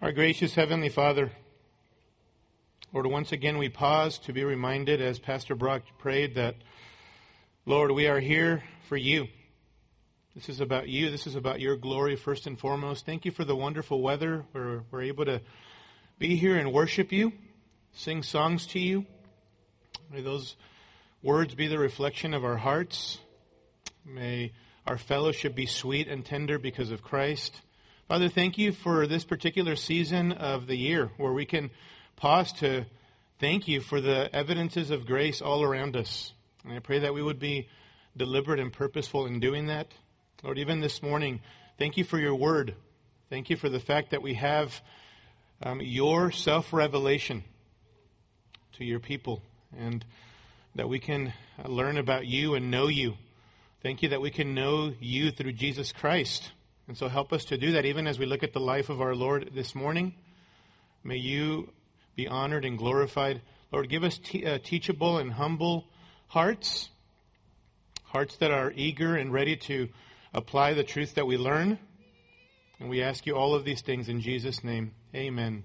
Our gracious Heavenly Father, Lord, once again we pause to be reminded as Pastor Brock prayed that, Lord, we are here for you. This is about you. This is about your glory first and foremost. Thank you for the wonderful weather where we're able to be here and worship you, sing songs to you. May those words be the reflection of our hearts. May our fellowship be sweet and tender because of Christ. Father, thank you for this particular season of the year where we can pause to thank you for the evidences of grace all around us. And I pray that we would be deliberate and purposeful in doing that. Lord, even this morning, thank you for your word. Thank you for the fact that we have um, your self revelation to your people and that we can learn about you and know you. Thank you that we can know you through Jesus Christ. And so help us to do that even as we look at the life of our Lord this morning. May you be honored and glorified. Lord, give us uh, teachable and humble hearts, hearts that are eager and ready to apply the truth that we learn. And we ask you all of these things in Jesus' name. Amen.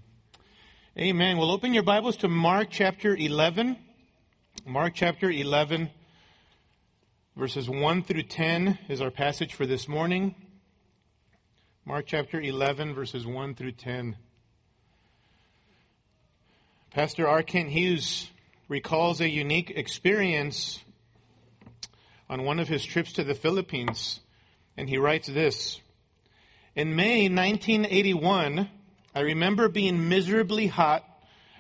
Amen. We'll open your Bibles to Mark chapter 11. Mark chapter 11, verses 1 through 10 is our passage for this morning. Mark chapter 11, verses 1 through 10. Pastor R. Kent Hughes recalls a unique experience on one of his trips to the Philippines, and he writes this In May 1981, I remember being miserably hot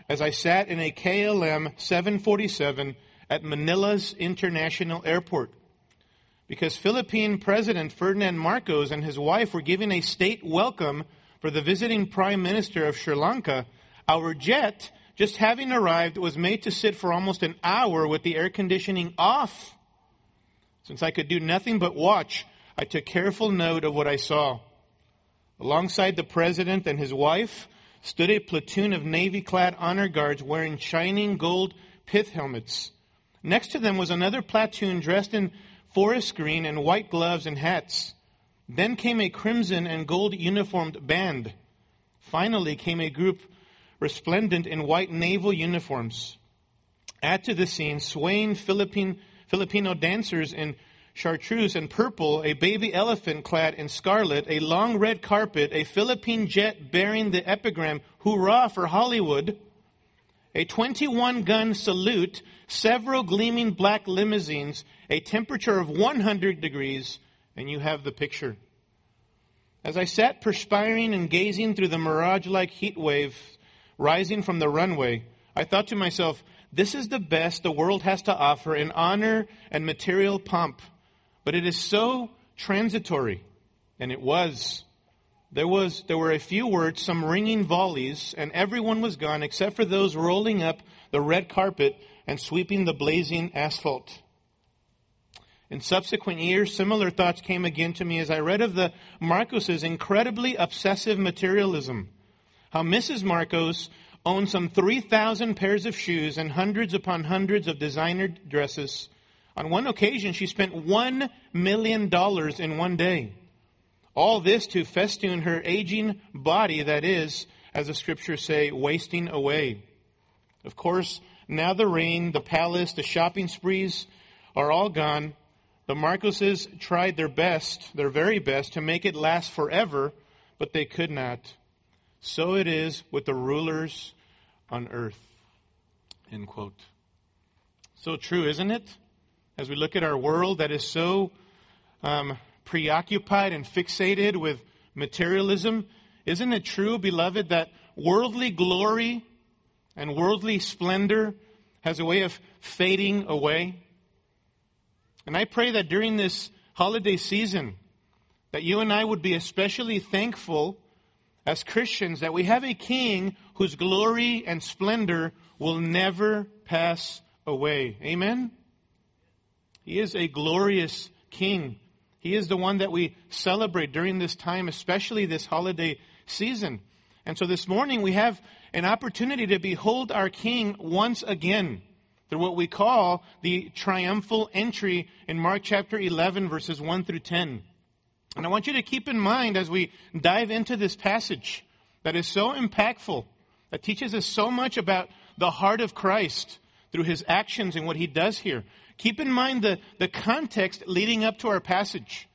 as I sat in a KLM 747 at Manila's International Airport because Philippine President Ferdinand Marcos and his wife were giving a state welcome for the visiting Prime Minister of Sri Lanka, our jet, just having arrived, was made to sit for almost an hour with the air conditioning off. Since I could do nothing but watch, I took careful note of what I saw. Alongside the president and his wife stood a platoon of navy clad honor guards wearing shining gold pith helmets. Next to them was another platoon dressed in forest green, and white gloves and hats. Then came a crimson and gold uniformed band. Finally came a group resplendent in white naval uniforms. Add to the scene swaying Philippine, Filipino dancers in chartreuse and purple, a baby elephant clad in scarlet, a long red carpet, a Philippine jet bearing the epigram, Hurrah for Hollywood, a 21 gun salute, several gleaming black limousines, a temperature of 100 degrees, and you have the picture. As I sat perspiring and gazing through the mirage like heat wave rising from the runway, I thought to myself, this is the best the world has to offer in honor and material pomp. But it is so transitory. And it was. There was, there were a few words, some ringing volleys, and everyone was gone except for those rolling up the red carpet and sweeping the blazing asphalt. In subsequent years, similar thoughts came again to me as I read of the Marcoses' incredibly obsessive materialism. How Mrs. Marcos owned some 3,000 pairs of shoes and hundreds upon hundreds of designer dresses. On one occasion, she spent $1 million in one day. All this to festoon her aging body that is, as the scriptures say, wasting away. Of course, now the reign, the palace, the shopping sprees are all gone. The Marcoses tried their best, their very best, to make it last forever, but they could not. So it is with the rulers on earth. End quote. So true, isn't it? As we look at our world that is so um, preoccupied and fixated with materialism, isn't it true, beloved, that worldly glory and worldly splendor has a way of fading away? And I pray that during this holiday season, that you and I would be especially thankful as Christians that we have a king whose glory and splendor will never pass away. Amen? He is a glorious king. He is the one that we celebrate during this time, especially this holiday season. And so this morning we have an opportunity to behold our king once again what we call the triumphal entry in Mark chapter 11, verses 1 through 10. And I want you to keep in mind as we dive into this passage that is so impactful, that teaches us so much about the heart of Christ through his actions and what he does here. Keep in mind the, the context leading up to our passage.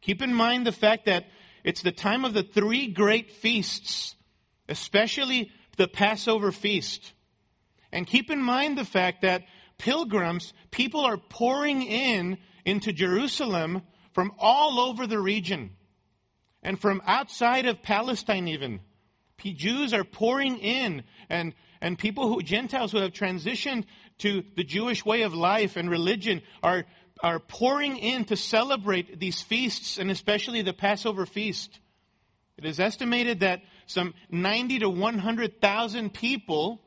Keep in mind the fact that it's the time of the three great feasts, especially the Passover feast. And keep in mind the fact that pilgrims, people are pouring in into Jerusalem from all over the region and from outside of Palestine even. Jews are pouring in and, and people who, Gentiles who have transitioned to the Jewish way of life and religion are, are pouring in to celebrate these feasts and especially the Passover feast. It is estimated that some 90 to 100,000 people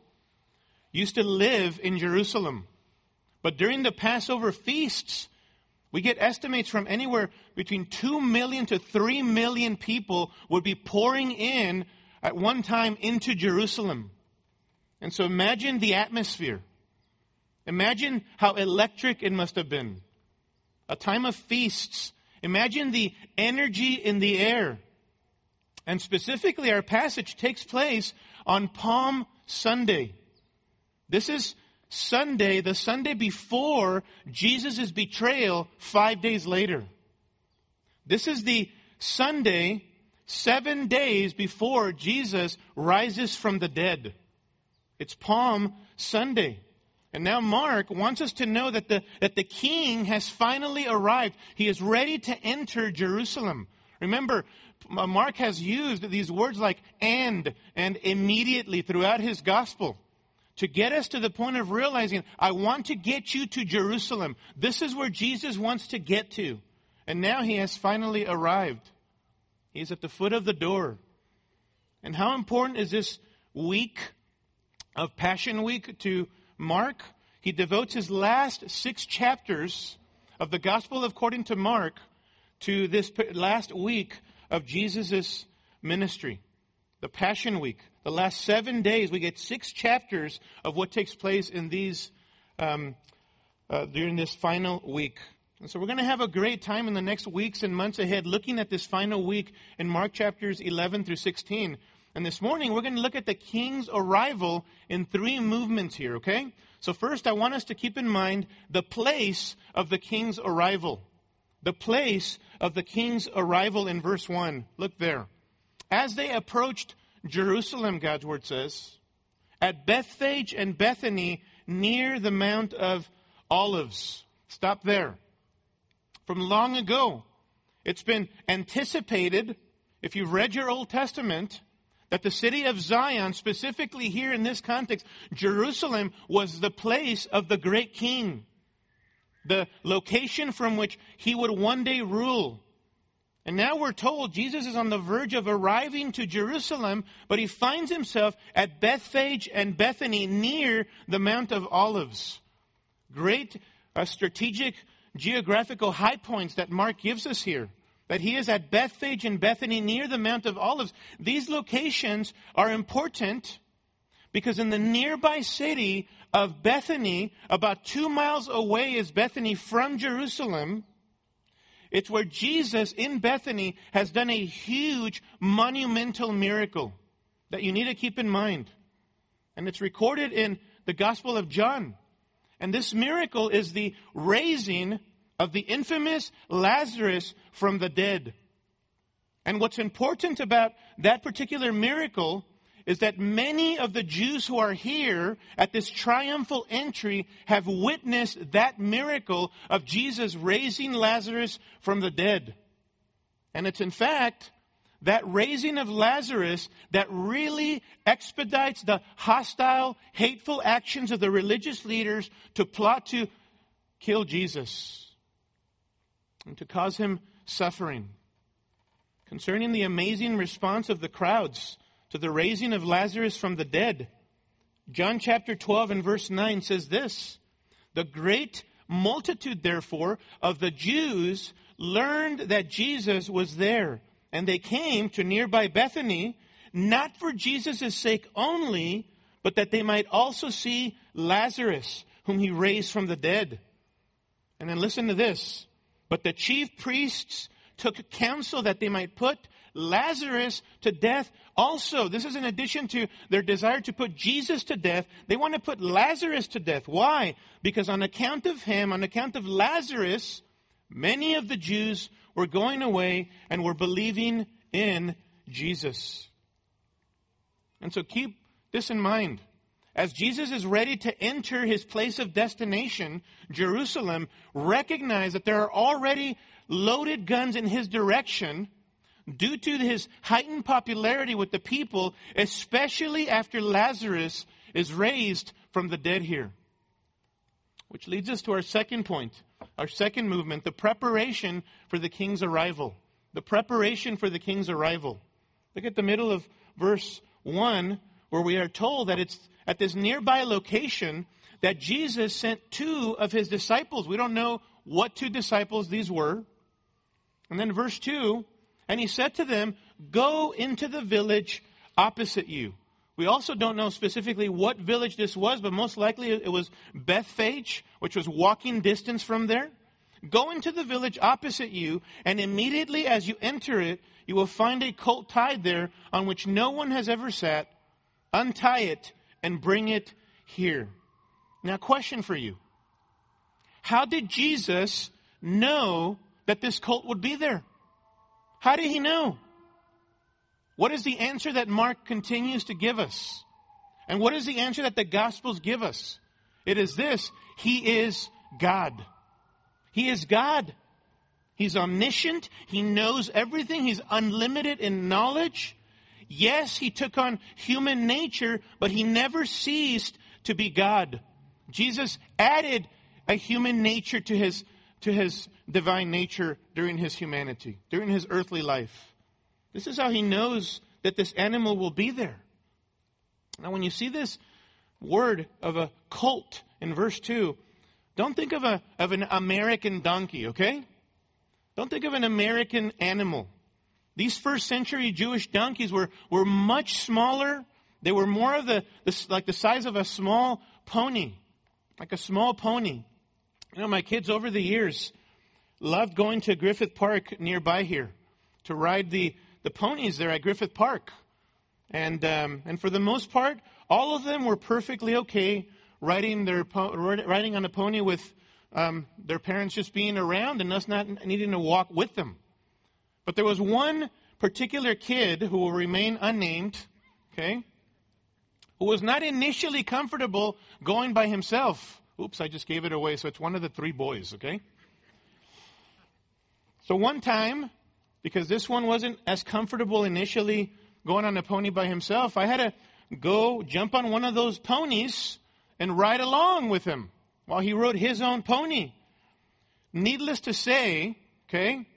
used to live in Jerusalem. But during the Passover feasts, we get estimates from anywhere between 2 million to 3 million people would be pouring in at one time into Jerusalem. And so imagine the atmosphere. Imagine how electric it must have been. A time of feasts. Imagine the energy in the air. And specifically, our passage takes place on Palm Sunday. This is Sunday, the Sunday before Jesus' betrayal, five days later. This is the Sunday, seven days before Jesus rises from the dead. It's Palm Sunday. And now Mark wants us to know that the, that the king has finally arrived. He is ready to enter Jerusalem. Remember, Mark has used these words like and and immediately throughout his gospel to get us to the point of realizing, I want to get you to Jerusalem. This is where Jesus wants to get to. And now he has finally arrived. He's at the foot of the door. And how important is this week of Passion Week to Mark? He devotes his last six chapters of the Gospel according to Mark to this last week of Jesus' ministry, the Passion Week. The last seven days, we get six chapters of what takes place in these um, uh, during this final week. And so we're going to have a great time in the next weeks and months ahead looking at this final week in Mark chapters 11 through 16. And this morning we're going to look at the king's arrival in three movements here, okay? So first I want us to keep in mind the place of the king's arrival. The place of the king's arrival in verse 1. Look there. As they approached Jerusalem, God's word says, at Bethphage and Bethany near the Mount of Olives. Stop there from long ago. It's been anticipated, if you've read your Old Testament, that the city of Zion, specifically here in this context, Jerusalem was the place of the great king, the location from which he would one day rule. And now we're told Jesus is on the verge of arriving to Jerusalem, but he finds himself at Bethphage and Bethany near the Mount of Olives. Great uh, strategic geographical high points that Mark gives us here. That he is at Bethphage and Bethany near the Mount of Olives. These locations are important because in the nearby city of Bethany, about two miles away is Bethany from Jerusalem. It's where Jesus in Bethany has done a huge monumental miracle that you need to keep in mind. And it's recorded in the Gospel of John. And this miracle is the raising of the infamous Lazarus from the dead. And what's important about that particular miracle is that many of the Jews who are here at this triumphal entry have witnessed that miracle of Jesus raising Lazarus from the dead. And it's in fact that raising of Lazarus that really expedites the hostile, hateful actions of the religious leaders to plot to kill Jesus and to cause him suffering. Concerning the amazing response of the crowds to the raising of Lazarus from the dead, John chapter 12 and verse 9 says this The great multitude, therefore, of the Jews learned that Jesus was there and they came to nearby Bethany, not for Jesus' sake only, but that they might also see Lazarus, whom he raised from the dead. And then listen to this. But the chief priests took counsel that they might put Lazarus to death Also, this is in addition to their desire to put Jesus to death, they want to put Lazarus to death. Why? Because on account of him, on account of Lazarus, many of the Jews were going away and were believing in Jesus. And so keep this in mind. As Jesus is ready to enter his place of destination, Jerusalem, recognize that there are already loaded guns in his direction due to his heightened popularity with the people, especially after Lazarus is raised from the dead here. Which leads us to our second point, our second movement, the preparation for the king's arrival. The preparation for the king's arrival. Look at the middle of verse 1, where we are told that it's at this nearby location that Jesus sent two of his disciples. We don't know what two disciples these were. And then verse 2 and he said to them, Go into the village opposite you. We also don't know specifically what village this was, but most likely it was Bethphage, which was walking distance from there. Go into the village opposite you, and immediately as you enter it, you will find a colt tied there on which no one has ever sat. Untie it and bring it here. Now, question for you. How did Jesus know that this colt would be there? How did he know? What is the answer that Mark continues to give us? And what is the answer that the Gospels give us? It is this He is God. He is God. He's omniscient. He knows everything. He's unlimited in knowledge. Yes, he took on human nature, but he never ceased to be God. Jesus added a human nature to his, to his divine nature during his humanity, during his earthly life. This is how he knows that this animal will be there. Now, when you see this word of a colt in verse 2, don't think of, a, of an American donkey, okay? Don't think of an American animal. These first century Jewish donkeys were, were much smaller. They were more of the, the, like the size of a small pony, like a small pony. You know, my kids over the years loved going to Griffith Park nearby here to ride the, the ponies there at Griffith Park. And, um, and for the most part, all of them were perfectly okay riding, their po- riding on a pony with um, their parents just being around and us not needing to walk with them. But there was one particular kid who will remain unnamed, okay, who was not initially comfortable going by himself. Oops, I just gave it away, so it's one of the three boys, okay? So one time, because this one wasn't as comfortable initially going on a pony by himself, I had to go jump on one of those ponies and ride along with him while he rode his own pony. Needless to say, okay,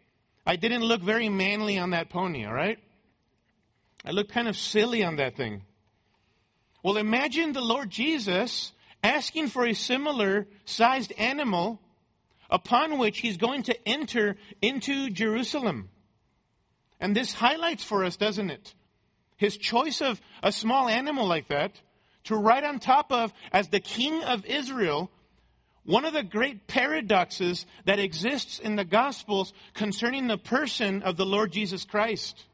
I didn't look very manly on that pony, all right? I looked kind of silly on that thing. Well, imagine the Lord Jesus asking for a similar sized animal upon which he's going to enter into Jerusalem. And this highlights for us, doesn't it? His choice of a small animal like that to ride on top of as the king of Israel one of the great paradoxes that exists in the Gospels concerning the person of the Lord Jesus Christ.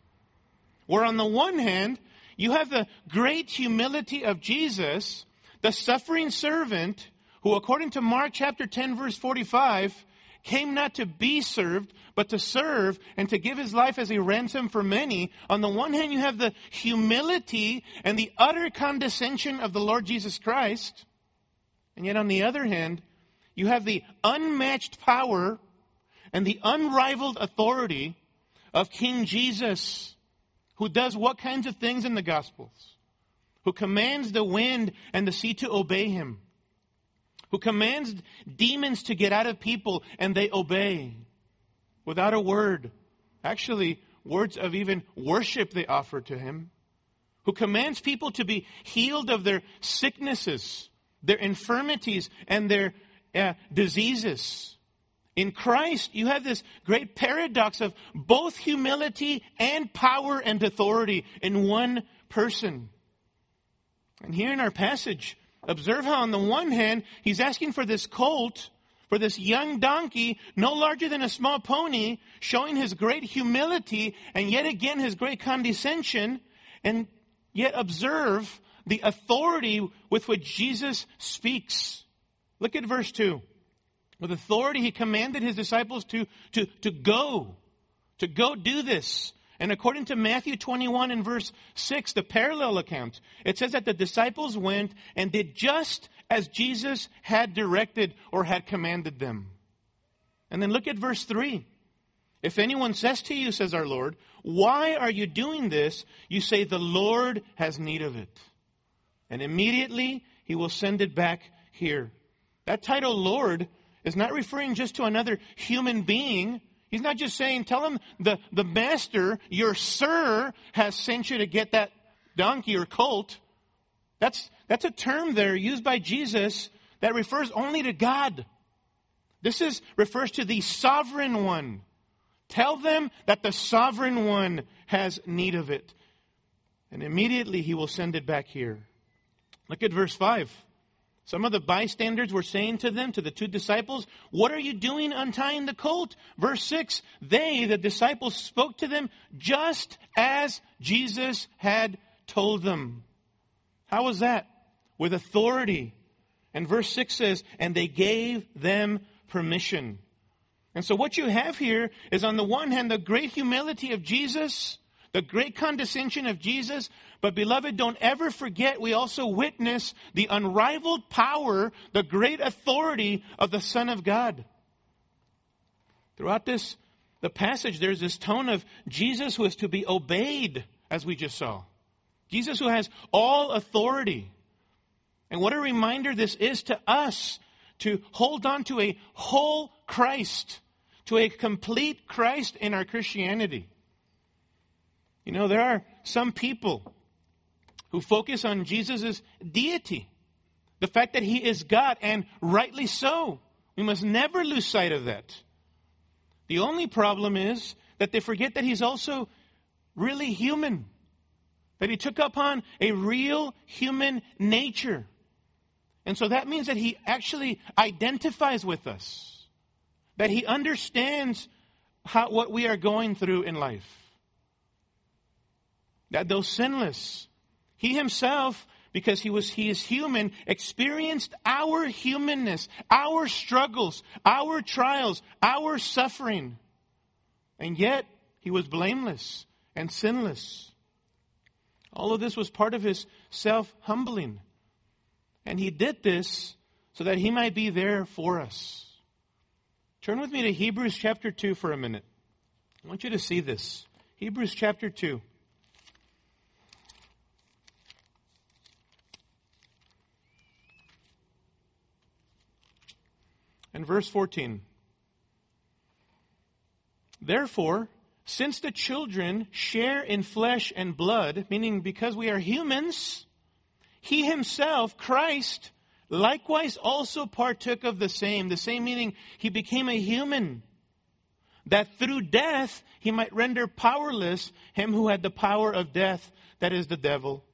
Where on the one hand, you have the great humility of Jesus, the suffering servant, who according to Mark chapter 10 verse 45, came not to be served, but to serve and to give his life as a ransom for many. On the one hand, you have the humility and the utter condescension of the Lord Jesus Christ. And yet on the other hand, you have the unmatched power and the unrivaled authority of King Jesus, who does what kinds of things in the Gospels? Who commands the wind and the sea to obey him. Who commands demons to get out of people and they obey without a word. Actually, words of even worship they offer to him. Who commands people to be healed of their sicknesses, their infirmities, and their uh, diseases. In Christ, you have this great paradox of both humility and power and authority in one person. And here in our passage, observe how on the one hand, he's asking for this colt, for this young donkey, no larger than a small pony, showing his great humility and yet again his great condescension. and yet observe the authority with which Jesus speaks. Look at verse 2. With authority, he commanded his disciples to, to, to go, to go do this. And according to Matthew 21 and verse 6, the parallel account, it says that the disciples went and did just as Jesus had directed or had commanded them. And then look at verse 3. If anyone says to you, says our Lord, why are you doing this? You say, the Lord has need of it. And immediately he will send it back here. That title, Lord, is not referring just to another human being. He's not just saying, tell him the, the master, your sir, has sent you to get that donkey or colt. That's, that's a term there used by Jesus that refers only to God. This is, refers to the sovereign one. Tell them that the sovereign one has need of it. And immediately he will send it back here. Look at verse 5. Some of the bystanders were saying to them, to the two disciples, What are you doing untying the colt? Verse 6 They, the disciples, spoke to them just as Jesus had told them. How was that? With authority. And verse 6 says, And they gave them permission. And so what you have here is on the one hand, the great humility of Jesus, the great condescension of Jesus, but beloved, don't ever forget we also witness the unrivaled power, the great authority of the Son of God. Throughout this, the passage, there's this tone of Jesus who is to be obeyed, as we just saw. Jesus who has all authority. And what a reminder this is to us to hold on to a whole Christ, to a complete Christ in our Christianity. You know, there are some people who focus on Jesus' deity, the fact that he is God, and rightly so. We must never lose sight of that. The only problem is that they forget that he's also really human, that he took upon a real human nature. And so that means that he actually identifies with us, that he understands how, what we are going through in life. That though sinless, he himself, because he was, he is human, experienced our humanness, our struggles, our trials, our suffering. And yet, he was blameless and sinless. All of this was part of his self humbling. And he did this so that he might be there for us. Turn with me to Hebrews chapter 2 for a minute. I want you to see this. Hebrews chapter 2. And verse 14. Therefore, since the children share in flesh and blood, meaning because we are humans, he himself, Christ, likewise also partook of the same. The same meaning he became a human, that through death he might render powerless him who had the power of death, that is the devil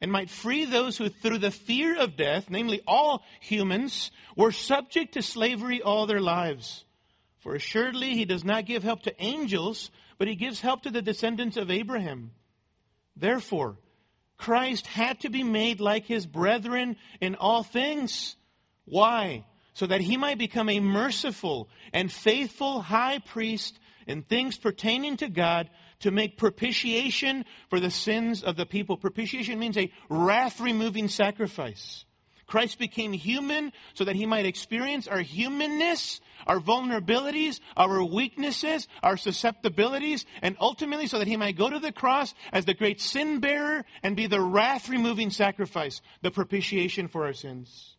and might free those who, through the fear of death, namely all humans, were subject to slavery all their lives. For assuredly he does not give help to angels, but he gives help to the descendants of Abraham. Therefore, Christ had to be made like his brethren in all things. Why? So that he might become a merciful and faithful high priest in things pertaining to God to make propitiation for the sins of the people. Propitiation means a wrath removing sacrifice. Christ became human so that he might experience our humanness, our vulnerabilities, our weaknesses, our susceptibilities, and ultimately so that he might go to the cross as the great sin bearer and be the wrath removing sacrifice, the propitiation for our sins.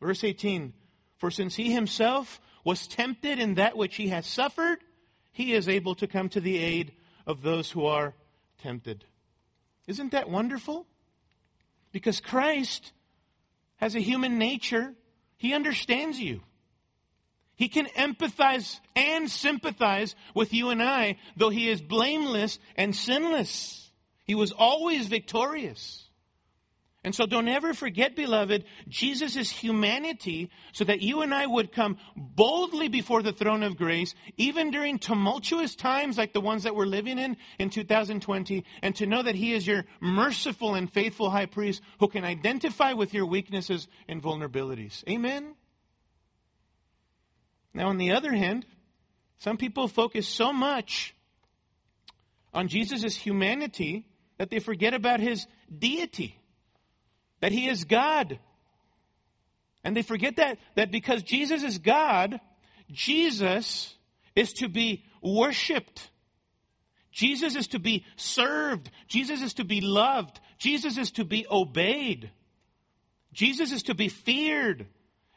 Verse 18 For since he himself was tempted in that which he has suffered, he is able to come to the aid of those who are tempted. Isn't that wonderful? Because Christ has a human nature. He understands you. He can empathize and sympathize with you and I, though he is blameless and sinless. He was always victorious. And so don't ever forget, beloved, Jesus' humanity so that you and I would come boldly before the throne of grace, even during tumultuous times like the ones that we're living in in 2020, and to know that He is your merciful and faithful high priest who can identify with your weaknesses and vulnerabilities. Amen? Now, on the other hand, some people focus so much on Jesus' humanity that they forget about His deity that he is God. And they forget that, that because Jesus is God, Jesus is to be worshiped. Jesus is to be served. Jesus is to be loved. Jesus is to be obeyed. Jesus is to be feared.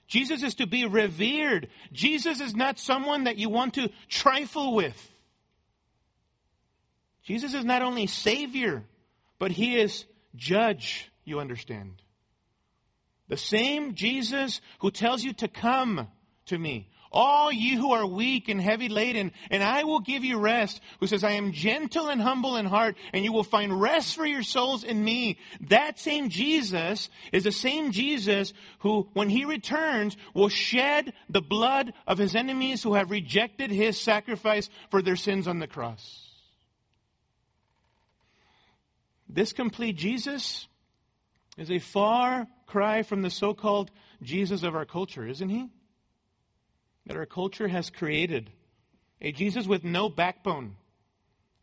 Jesus is to be revered. Jesus is not someone that you want to trifle with. Jesus is not only Savior, but He is Judge you understand. The same Jesus who tells you to come to me, all you who are weak and heavy laden, and I will give you rest, who says, I am gentle and humble in heart, and you will find rest for your souls in me. That same Jesus is the same Jesus who, when he returns, will shed the blood of his enemies who have rejected his sacrifice for their sins on the cross. This complete Jesus is a far cry from the so called Jesus of our culture, isn't he? That our culture has created a Jesus with no backbone,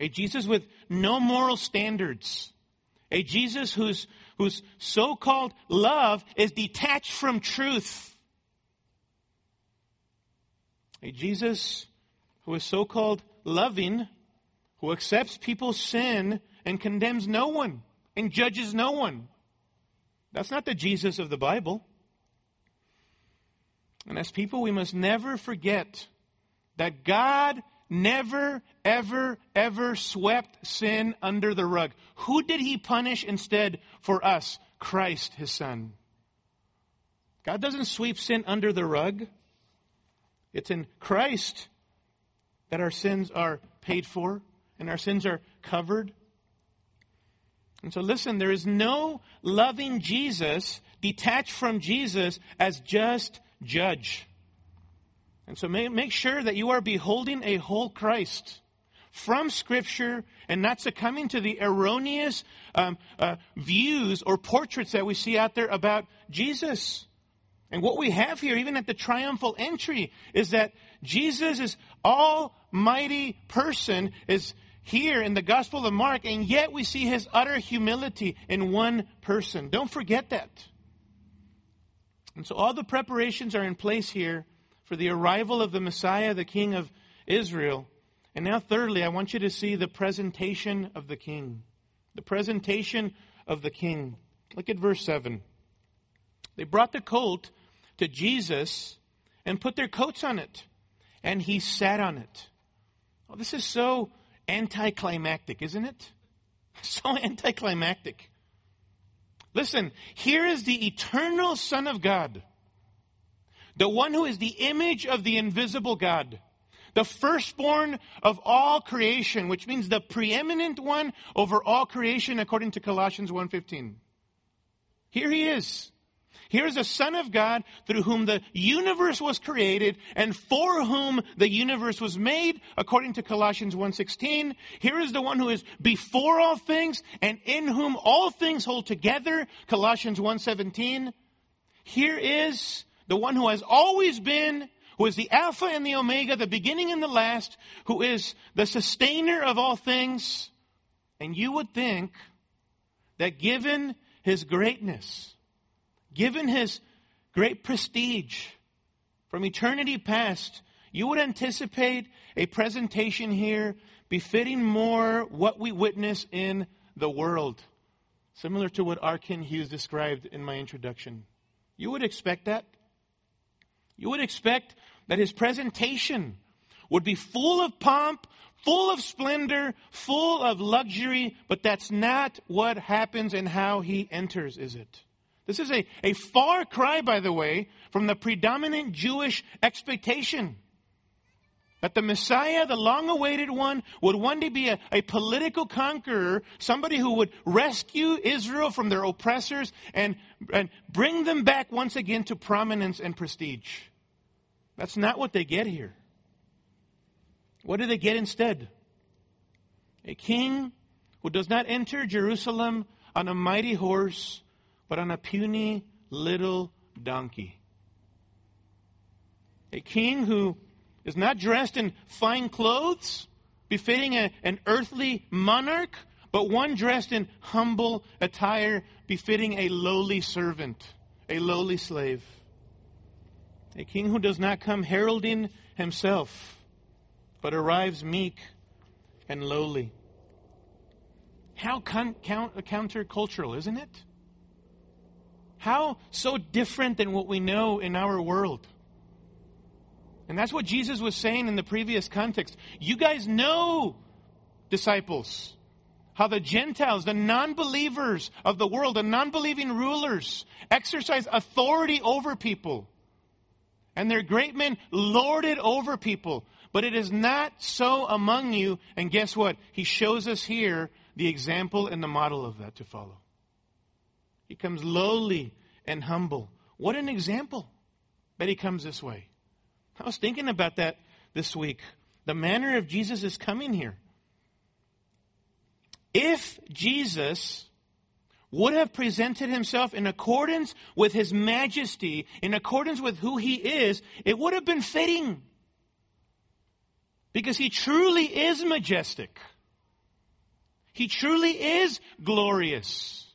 a Jesus with no moral standards, a Jesus whose, whose so called love is detached from truth, a Jesus who is so called loving, who accepts people's sin and condemns no one and judges no one. That's not the Jesus of the Bible. And as people, we must never forget that God never, ever, ever swept sin under the rug. Who did he punish instead for us? Christ, his son. God doesn't sweep sin under the rug. It's in Christ that our sins are paid for and our sins are covered. And so listen, there is no loving Jesus detached from Jesus as just judge. And so make sure that you are beholding a whole Christ from Scripture and not succumbing to the erroneous um, uh, views or portraits that we see out there about Jesus. And what we have here, even at the triumphal entry, is that Jesus is almighty person, is here in the Gospel of Mark, and yet we see his utter humility in one person. Don't forget that. And so all the preparations are in place here for the arrival of the Messiah, the King of Israel. And now, thirdly, I want you to see the presentation of the King. The presentation of the King. Look at verse 7. They brought the colt to Jesus and put their coats on it, and he sat on it. Oh, this is so anticlimactic, isn't it? So anticlimactic. Listen, here is the eternal Son of God, the one who is the image of the invisible God, the firstborn of all creation, which means the preeminent one over all creation according to Colossians 1:15. Here he is. Here is a Son of God through whom the universe was created and for whom the universe was made, according to Colossians 1.16. Here is the one who is before all things and in whom all things hold together, Colossians 1.17. Here is the one who has always been, who is the Alpha and the Omega, the beginning and the last, who is the sustainer of all things. And you would think that given his greatness, given his great prestige from eternity past, you would anticipate a presentation here befitting more what we witness in the world. Similar to what. Kent Hughes described in my introduction. You would expect that. You would expect that his presentation would be full of pomp, full of splendor, full of luxury, but that's not what happens and how he enters, is it? This is a, a far cry, by the way, from the predominant Jewish expectation. That the Messiah, the long awaited one, would one day be a, a, political conqueror, somebody who would rescue Israel from their oppressors and, and bring them back once again to prominence and prestige. That's not what they get here. What do they get instead? A king who does not enter Jerusalem on a mighty horse, but on a puny little donkey. A king who is not dressed in fine clothes, befitting a, an earthly monarch, but one dressed in humble attire, befitting a lowly servant, a lowly slave. A king who does not come heralding himself, but arrives meek and lowly. How con- count- countercultural, isn't it? How so different than what we know in our world? And that's what Jesus was saying in the previous context. You guys know, disciples, how the Gentiles, the non believers of the world, the non believing rulers, exercise authority over people. And their great men lord it over people. But it is not so among you. And guess what? He shows us here the example and the model of that to follow. He comes lowly and humble. What an example that he comes this way. I was thinking about that this week. The manner of Jesus is coming here. If Jesus would have presented himself in accordance with his majesty, in accordance with who he is, it would have been fitting. Because he truly is majestic. He truly is glorious.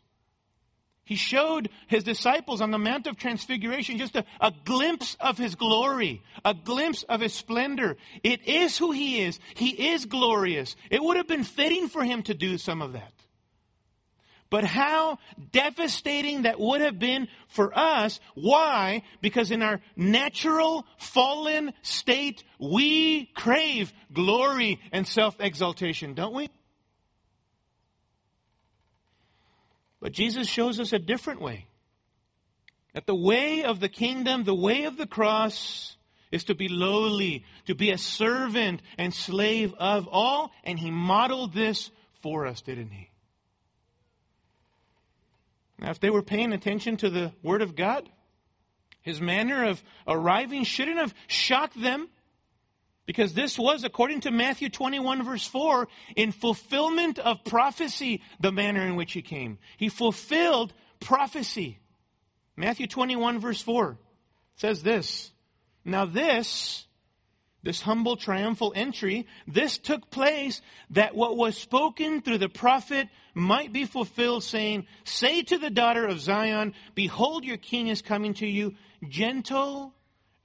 He showed his disciples on the Mount of Transfiguration just a, a, glimpse of his glory, a glimpse of his splendor. It is who he is. He is glorious. It would have been fitting for him to do some of that. But how devastating that would have been for us. Why? Because in our natural fallen state, we crave glory and self exaltation, don't we? But Jesus shows us a different way. That the way of the kingdom, the way of the cross, is to be lowly, to be a servant and slave of all. And he modeled this for us, didn't he? Now, if they were paying attention to the Word of God, his manner of arriving shouldn't have shocked them. Because this was, according to Matthew 21, verse 4, in fulfillment of prophecy, the manner in which he came. He fulfilled prophecy. Matthew 21, verse 4 says this Now, this, this humble triumphal entry, this took place that what was spoken through the prophet might be fulfilled, saying, Say to the daughter of Zion, Behold, your king is coming to you, gentle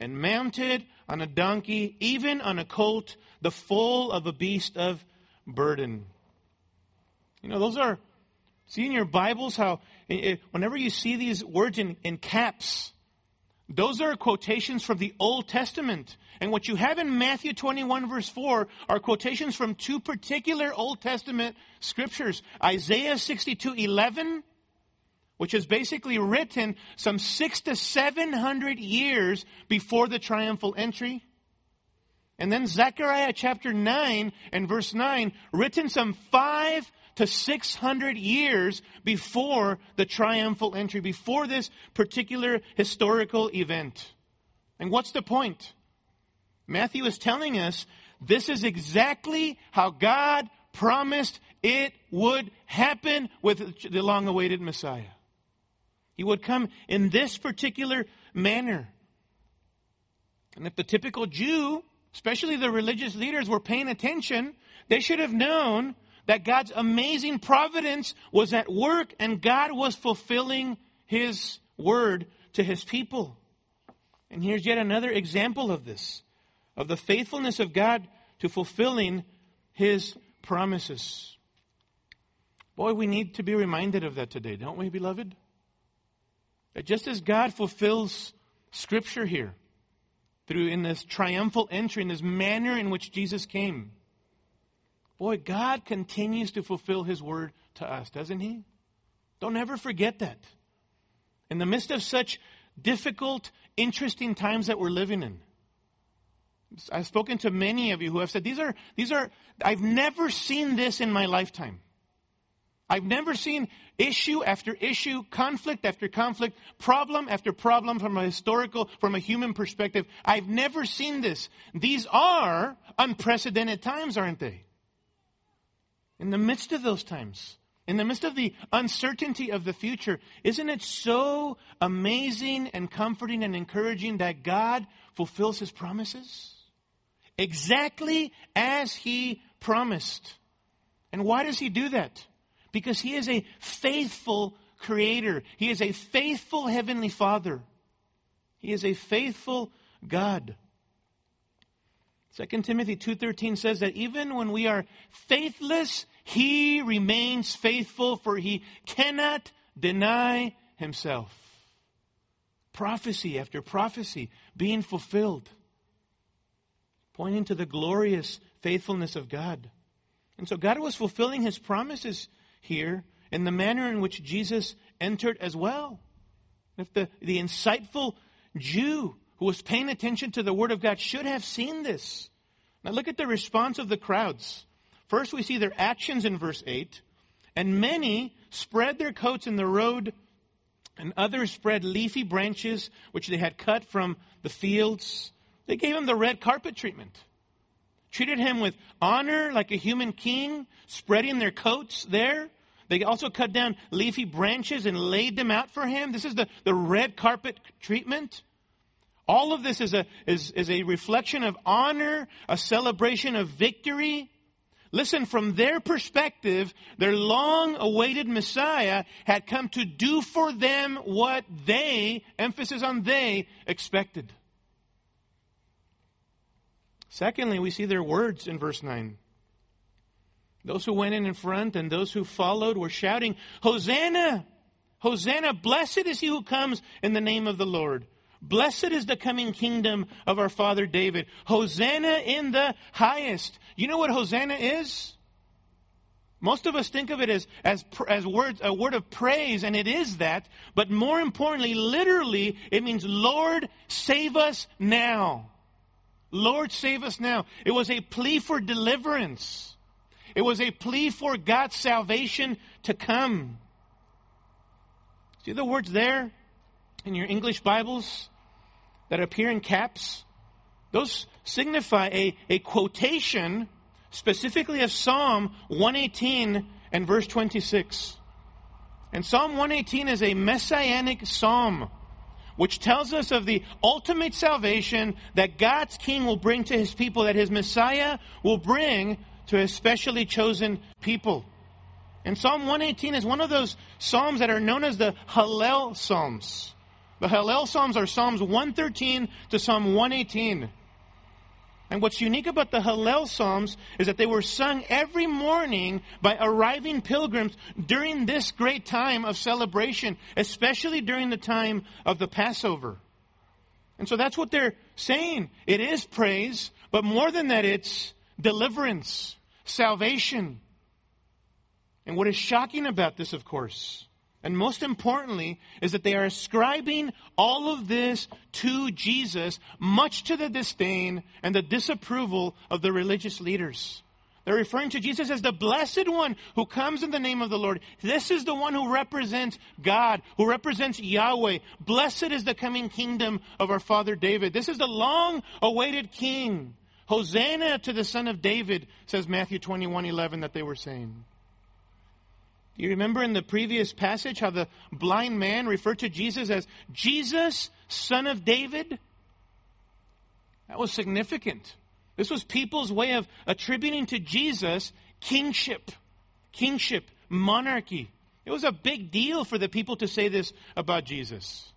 and mounted on a donkey, even on a colt, the foal of a beast of burden. You know, those are, see in your Bibles how, eh, whenever you see these words in, in caps, those are quotations from the Old Testament. And what you have in Matthew 21 verse 4 are quotations from two particular Old Testament scriptures. Isaiah 62, 11 which is basically written some six to seven hundred years before the triumphal entry. And then Zechariah chapter 9 and verse 9, written some five to 600 years before the triumphal entry, before this particular historical event. And what's the point? Matthew is telling us this is exactly how God promised it would happen with the long awaited Messiah. He would come in this particular manner. And if the typical Jew, especially the religious leaders, were paying attention, they should have known that God's amazing providence was at work and God was fulfilling His word to His people. And here's yet another example of this, of the faithfulness of God to fulfilling His promises. Boy, we need to be reminded of that today, don't we, beloved? That just as God fulfills Scripture here, through in this triumphal entry, in this manner in which Jesus came, boy, God continues to fulfill His word to us, doesn't He? Don't ever forget that. In the midst of such difficult, interesting times that we're living in, I've spoken to many of you who have said, these are, these are, I've never seen this in my lifetime. I've never seen issue after issue, conflict after conflict, problem after problem from a historical, from a human perspective. I've never seen this. These are unprecedented times, aren't they? In the midst of those times, in the midst of the uncertainty of the future, isn't it so amazing and comforting and encouraging that God fulfills his promises? Exactly as he promised. And why does he do that? Because he is a faithful creator. He is a faithful heavenly father. He is a faithful God. 2 Timothy 2:13 says that even when we are faithless, he remains faithful for he cannot deny himself. Prophecy after prophecy being fulfilled, pointing to the glorious faithfulness of God. And so God was fulfilling his promises here in the manner in which Jesus entered as well. If the, the insightful Jew who was paying attention to the Word of God should have seen this. Now look at the response of the crowds. First, we see their actions in verse 8. And many spread their coats in the road, and others spread leafy branches which they had cut from the fields. They gave him the red carpet treatment. Treated him with honor like a human king, spreading their coats there. They also cut down leafy branches and laid them out for him. This is the, the red carpet treatment. All of this is a, is, is a reflection of honor, a celebration of victory. Listen, from their perspective, their long awaited Messiah had come to do for them what they, emphasis on they, expected. Secondly, we see their words in verse 9. Those who went in in front and those who followed were shouting, Hosanna! Hosanna! Blessed is he who comes in the name of the Lord. Blessed is the coming kingdom of our father David. Hosanna in the highest. You know what Hosanna is? Most of us think of it as, as, as words, a word of praise, and it is that. But more importantly, literally, it means, Lord, save us now. Lord, save us now. It was a plea for deliverance. It was a plea for God's salvation to come. See the words there in your English Bibles that appear in caps? Those signify a, a quotation specifically of Psalm 118 and verse 26. And Psalm 118 is a messianic psalm which tells us of the ultimate salvation that God's King will bring to his people, that his Messiah will bring to his specially chosen people. And Psalm 118 is one of those psalms that are known as the Hallel Psalms. The Hallel Psalms are Psalms 113 to Psalm 118. And what's unique about the Hallel Psalms is that they were sung every morning by arriving pilgrims during this great time of celebration, especially during the time of the Passover. And so that's what they're saying. It is praise, but more than that, it's deliverance, salvation. And what is shocking about this, of course, and most importantly, is that they are ascribing all of this to Jesus, much to the disdain and the disapproval of the religious leaders. They're referring to Jesus as the blessed one who comes in the name of the Lord. This is the one who represents God, who represents Yahweh. Blessed is the coming kingdom of our father David. This is the long awaited king. Hosanna to the son of David, says Matthew 21 11 that they were saying. Do you remember in the previous passage how the blind man referred to Jesus as Jesus, son of David? That was significant. This was people's way of attributing to Jesus kingship, kingship, monarchy. It was a big deal for the people to say this about Jesus.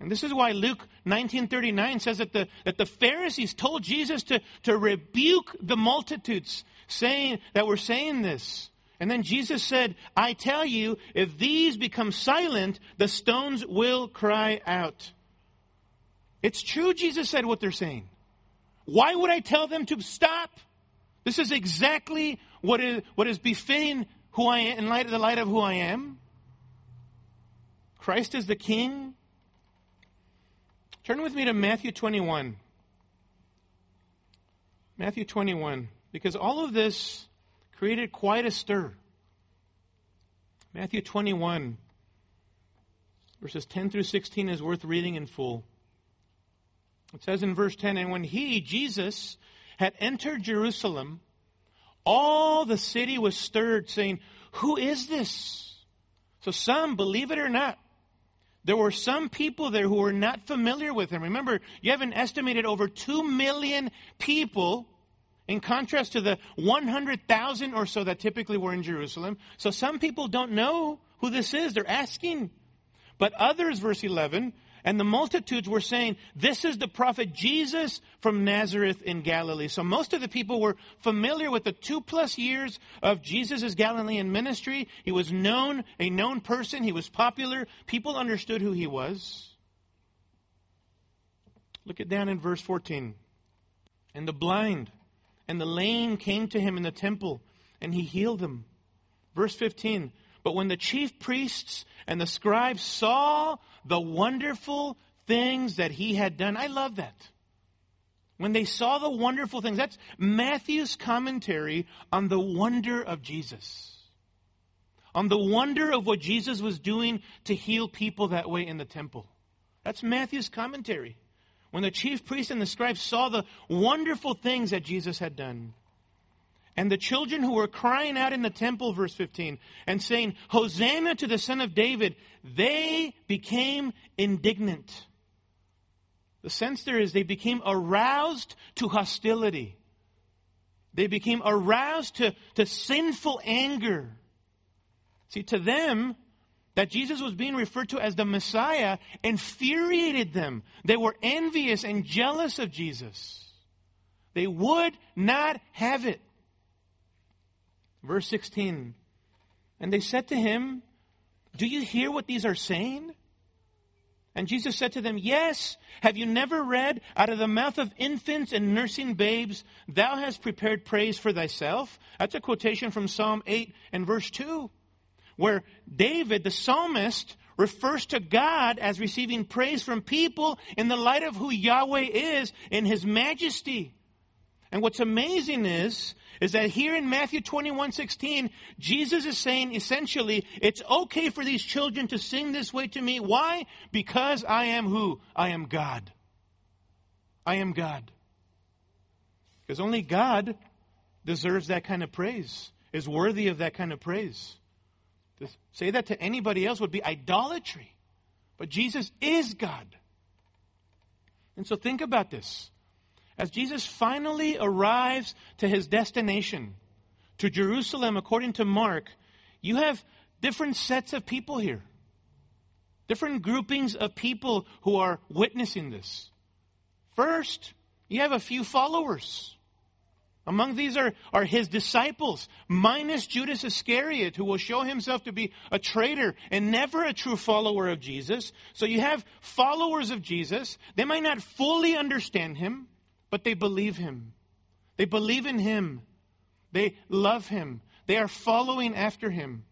And this is why Luke 1939 says that the, that the Pharisees told Jesus to, to rebuke the multitudes saying that were saying this. And then Jesus said, I tell you, if these become silent, the stones will cry out. It's true, Jesus said what they're saying. Why would I tell them to stop? This is exactly what is, what is befitting who I am, in light of the light of who I am. Christ is the King. Turn with me to Matthew 21. Matthew 21, because all of this created quite a stir. Matthew 21, verses 10 through 16, is worth reading in full. It says in verse 10 And when he, Jesus, had entered Jerusalem, all the city was stirred, saying, Who is this? So some, believe it or not, there were some people there who were not familiar with him. Remember, you have an estimated over 2 million people in contrast to the 100,000 or so that typically were in Jerusalem. So some people don't know who this is. They're asking. But others, verse 11, and the multitudes were saying, This is the prophet Jesus from Nazareth in Galilee. So most of the people were familiar with the two plus years of Jesus' Galilean ministry. He was known, a known person. He was popular. People understood who he was. Look it down in verse 14. And the blind and the lame came to him in the temple, and he healed them. Verse 15. But when the chief priests and the scribes saw the wonderful things that he had done, I love that. When they saw the wonderful things, that's Matthew's commentary on the wonder of Jesus. On the wonder of what Jesus was doing to heal people that way in the temple. That's Matthew's commentary. When the chief priests and the scribes saw the wonderful things that Jesus had done. And the children who were crying out in the temple, verse 15, and saying, Hosanna to the Son of David, they became indignant. The sense there is they became aroused to hostility. They became aroused to, to sinful anger. See, to them, that Jesus was being referred to as the Messiah infuriated them. They were envious and jealous of Jesus. They would not have it. Verse 16. And they said to him, Do you hear what these are saying? And Jesus said to them, Yes. Have you never read, Out of the mouth of infants and nursing babes, thou hast prepared praise for thyself? That's a quotation from Psalm 8 and verse 2, where David, the psalmist, refers to God as receiving praise from people in the light of who Yahweh is in his majesty. And what's amazing is is that here in Matthew 21 16, Jesus is saying essentially, it's okay for these children to sing this way to me. Why? Because I am who? I am God. I am God. Because only God deserves that kind of praise, is worthy of that kind of praise. To say that to anybody else would be idolatry. But Jesus is God. And so think about this. As Jesus finally arrives to his destination, to Jerusalem, according to Mark, you have different sets of people here. Different groupings of people who are witnessing this. First, you have a few followers. Among these are, are his disciples, minus Judas Iscariot, who will show himself to be a traitor and never a true follower of Jesus. So you have followers of Jesus. They might not fully understand him but they believe him. They believe in him. They love him. They are following after him.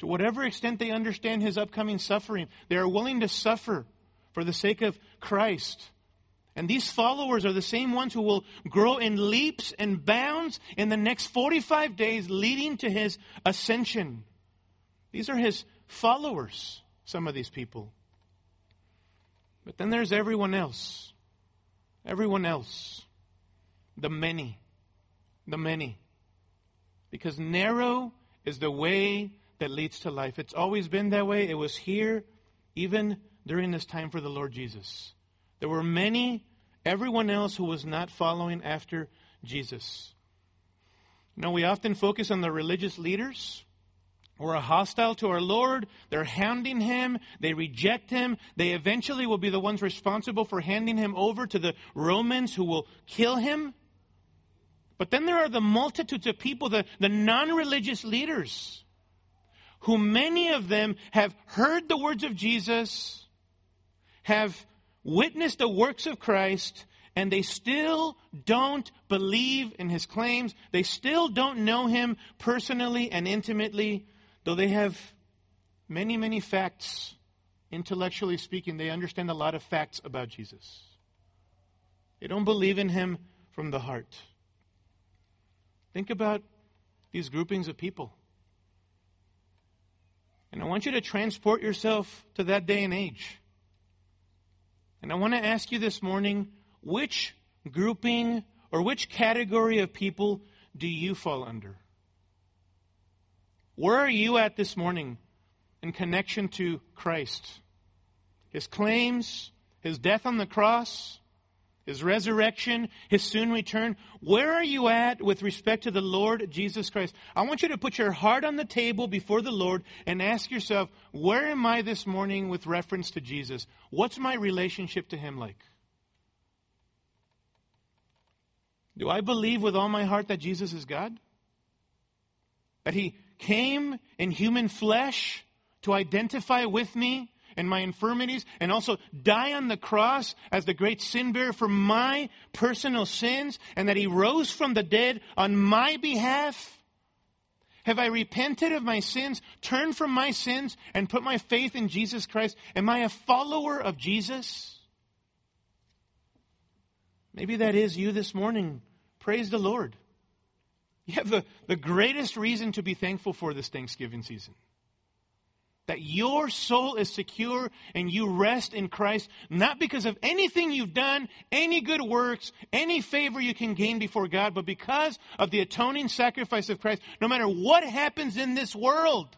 To whatever extent they understand his upcoming suffering, they are willing to suffer for the sake of Christ. And these followers are the same ones who will grow in leaps and bounds in the next 45 days leading to his ascension. These are his followers, some of these people. But then there's everyone else. Everyone else. The many. The many. Because narrow is the way that leads to life. It's always been that way. It was here, even during this time for the Lord Jesus. There were many, everyone else who was not following after Jesus. Now, we often focus on the religious leaders or are hostile to our Lord. They're hounding him. They reject him. They eventually will be the ones responsible for handing him over to the Romans who will kill him. But then there are the multitudes of people, the, the non religious leaders, who many of them have heard the words of Jesus, have witnessed the works of Christ, and they still don't believe in his claims. They still don't know him personally and intimately. Though they have many, many facts, intellectually speaking, they understand a lot of facts about Jesus. They don't believe in him from the heart. Think about these groupings of people. And I want you to transport yourself to that day and age. And I want to ask you this morning which grouping or which category of people do you fall under? Where are you at this morning in connection to Christ? His claims, his death on the cross, his resurrection, his soon return. Where are you at with respect to the Lord Jesus Christ? I want you to put your heart on the table before the Lord and ask yourself, where am I this morning with reference to Jesus? What's my relationship to him like? Do I believe with all my heart that Jesus is God? That he came in human flesh to identify with me and my infirmities and also die on the cross as the great sin bearer for my personal sins and that he rose from the dead on my behalf? Have I repented of my sins, turned from my sins, and put my faith in Jesus Christ? Am I a follower of Jesus? Maybe that is you this morning. Praise the Lord. You have the, the greatest reason to be thankful for this Thanksgiving season that your soul is secure and you rest in Christ, not because of anything you've done, any good works, any favor you can gain before God, but because of the atoning sacrifice of Christ, no matter what happens in this world.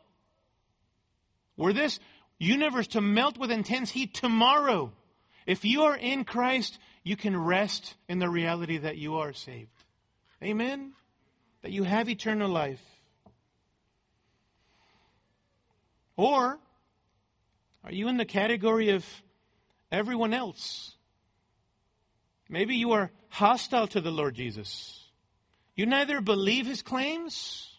Were this universe to melt with intense heat tomorrow, if you are in Christ, you can rest in the reality that you are saved. Amen? That you have eternal life. Or are you in the category of everyone else? Maybe you are hostile to the Lord Jesus. You neither believe his claims,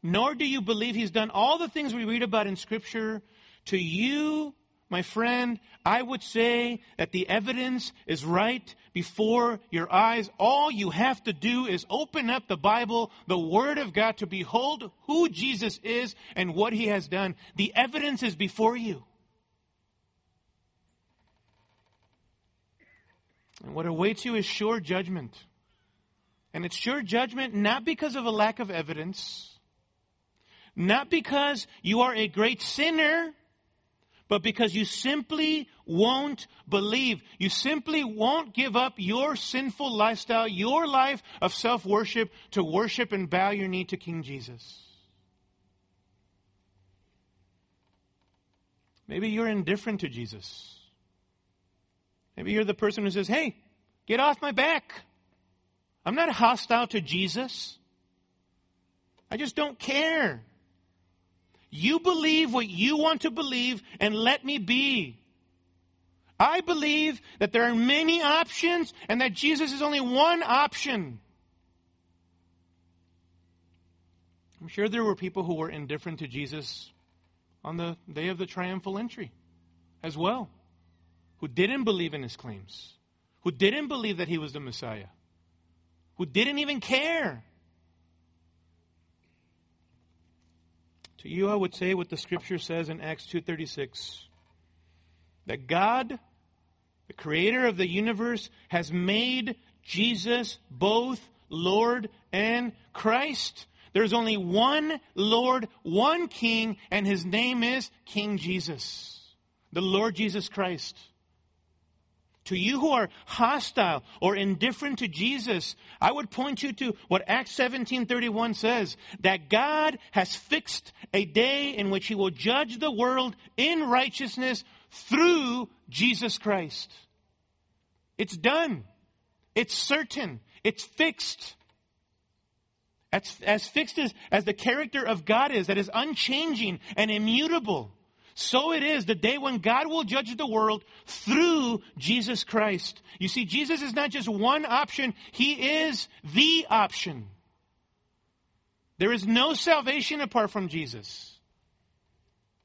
nor do you believe he's done all the things we read about in Scripture. To you, my friend, I would say that the evidence is right before your eyes. All you have to do is open up the Bible, the Word of God, to behold who Jesus is and what He has done. The evidence is before you. And what awaits you is sure judgment. And it's sure judgment not because of a lack of evidence, not because you are a great sinner but because you simply won't believe. You simply won't give up your sinful lifestyle, your life of self worship, to worship and bow your knee to King Jesus. Maybe you're indifferent to Jesus. Maybe you're the person who says, Hey, get off my back. I'm not hostile to Jesus. I just don't care. You believe what you want to believe and let me be. I believe that there are many options and that Jesus is only one option. I'm sure there were people who were indifferent to Jesus on the day of the triumphal entry as well, who didn't believe in his claims, who didn't believe that he was the Messiah, who didn't even care To you, I would say what the scripture says in Acts 2.36, that God, the creator of the universe, has made Jesus both Lord and Christ. There's only one Lord, one King, and his name is King Jesus, the Lord Jesus Christ. To you who are hostile or indifferent to Jesus, I would point you to what Acts 17:31 says, that God has fixed a day in which he will judge the world in righteousness through Jesus Christ. It's done. It's certain. It's fixed. As, as fixed as, as the character of God is, that is unchanging and immutable. So it is the day when God will judge the world through Jesus Christ. You see, Jesus is not just one option, He is the option. There is no salvation apart from Jesus.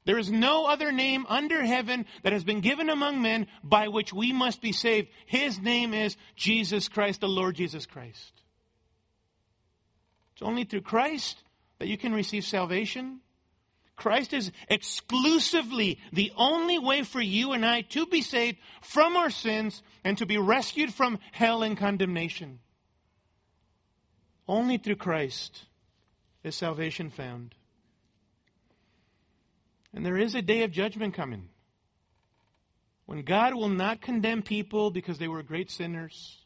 There is no other name under heaven that has been given among men by which we must be saved. His name is Jesus Christ, the Lord Jesus Christ. It's only through Christ that you can receive salvation. Christ is exclusively the only way for you and I to be saved from our sins and to be rescued from hell and condemnation. Only through Christ is salvation found. And there is a day of judgment coming when God will not condemn people because they were great sinners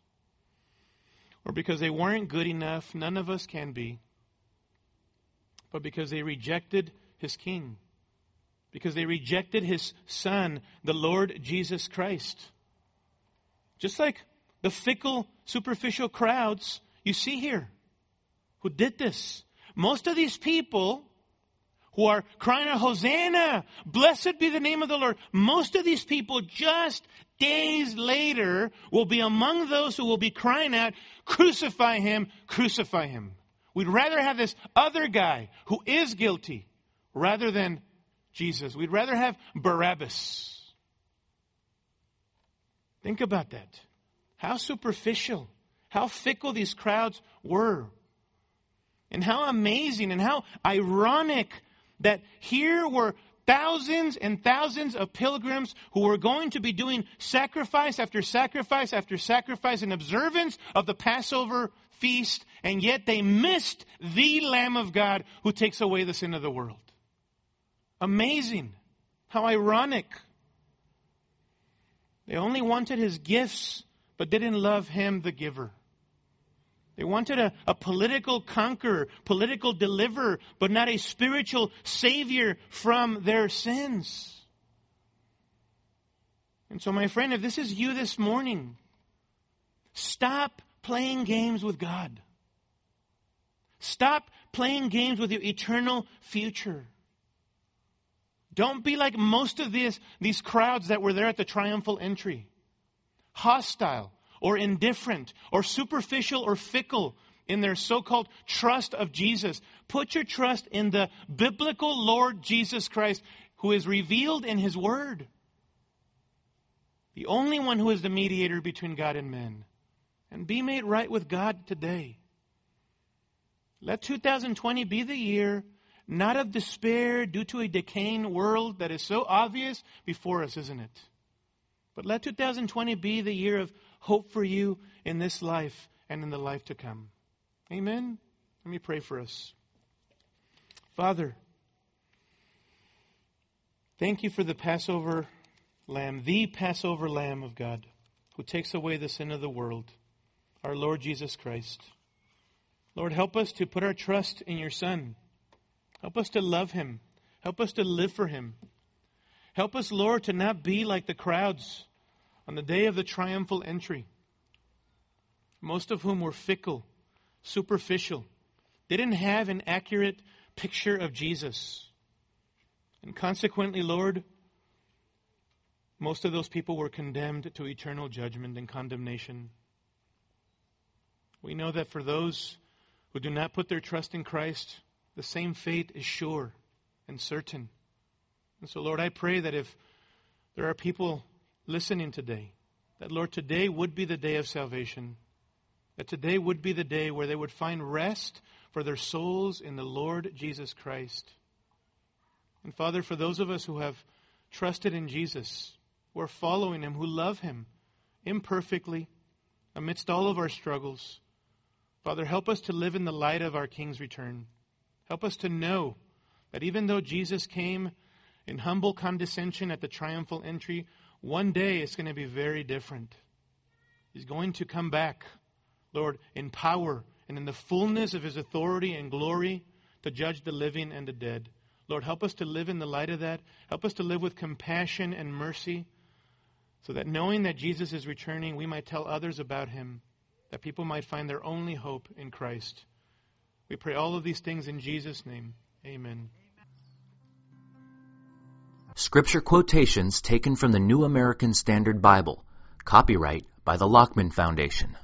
or because they weren't good enough. None of us can be. But because they rejected his king, because they rejected his son, the Lord Jesus Christ. Just like the fickle, superficial crowds you see here who did this. Most of these people who are crying out, Hosanna, blessed be the name of the Lord. Most of these people just days later will be among those who will be crying out, crucify him, crucify him. We'd rather have this other guy who is guilty rather than Jesus. We'd rather have Barabbas. Think about that. How superficial, how fickle these crowds were. And how amazing and how ironic that here were thousands and thousands of pilgrims who were going to be doing sacrifice after sacrifice after sacrifice in observance of the Passover feast, and yet they missed the Lamb of God who takes away the sin of the world. Amazing. How ironic. They only wanted his gifts, but didn't love him, the giver. They wanted a, a political conqueror, political deliverer, but not a spiritual savior from their sins. And so, my friend, if this is you this morning, stop playing games with God. Stop playing games with your eternal future. Don't be like most of these, these crowds that were there at the triumphal entry. Hostile, or indifferent or superficial or fickle in their so called trust of Jesus. Put your trust in the biblical Lord Jesus Christ who is revealed in His Word. The only one who is the mediator between God and men. And be made right with God today. Let 2020 be the year not of despair due to a decaying world that is so obvious before us, isn't it? But let 2020 be the year of hope for you in this life and in the life to come. Amen? Let me pray for us. Father, thank you for the Passover lamb, the Passover lamb of God, who takes away the sin of the world, our Lord Jesus Christ. Lord, help us to put our trust in your Son. Help us to love him. Help us to live for him. Help us, Lord, to not be like the crowds on the day of the triumphal entry, most of whom were fickle, superficial. They didn't have an accurate picture of Jesus. And consequently, Lord, most of those people were condemned to eternal judgment and condemnation. We know that for those who do not put their trust in Christ, the same fate is sure and certain. And so, Lord, I pray that if there are people listening today that, Lord, today would be the day of salvation. That today would be the day where they would find rest for their souls in the Lord Jesus Christ. And Father, for those of us who have trusted in Jesus, who are following Him, who love Him imperfectly, amidst all of our struggles, Father, help us to live in the light of our King's return. Help us to know that even though Jesus came in humble condescension at the triumphal entry, one day it's going to be very different. He's going to come back, Lord, in power and in the fullness of his authority and glory to judge the living and the dead. Lord, help us to live in the light of that. Help us to live with compassion and mercy so that knowing that Jesus is returning, we might tell others about him, that people might find their only hope in Christ. We pray all of these things in Jesus' name. Amen. Scripture quotations taken from the New American Standard Bible. Copyright by the Lockman Foundation.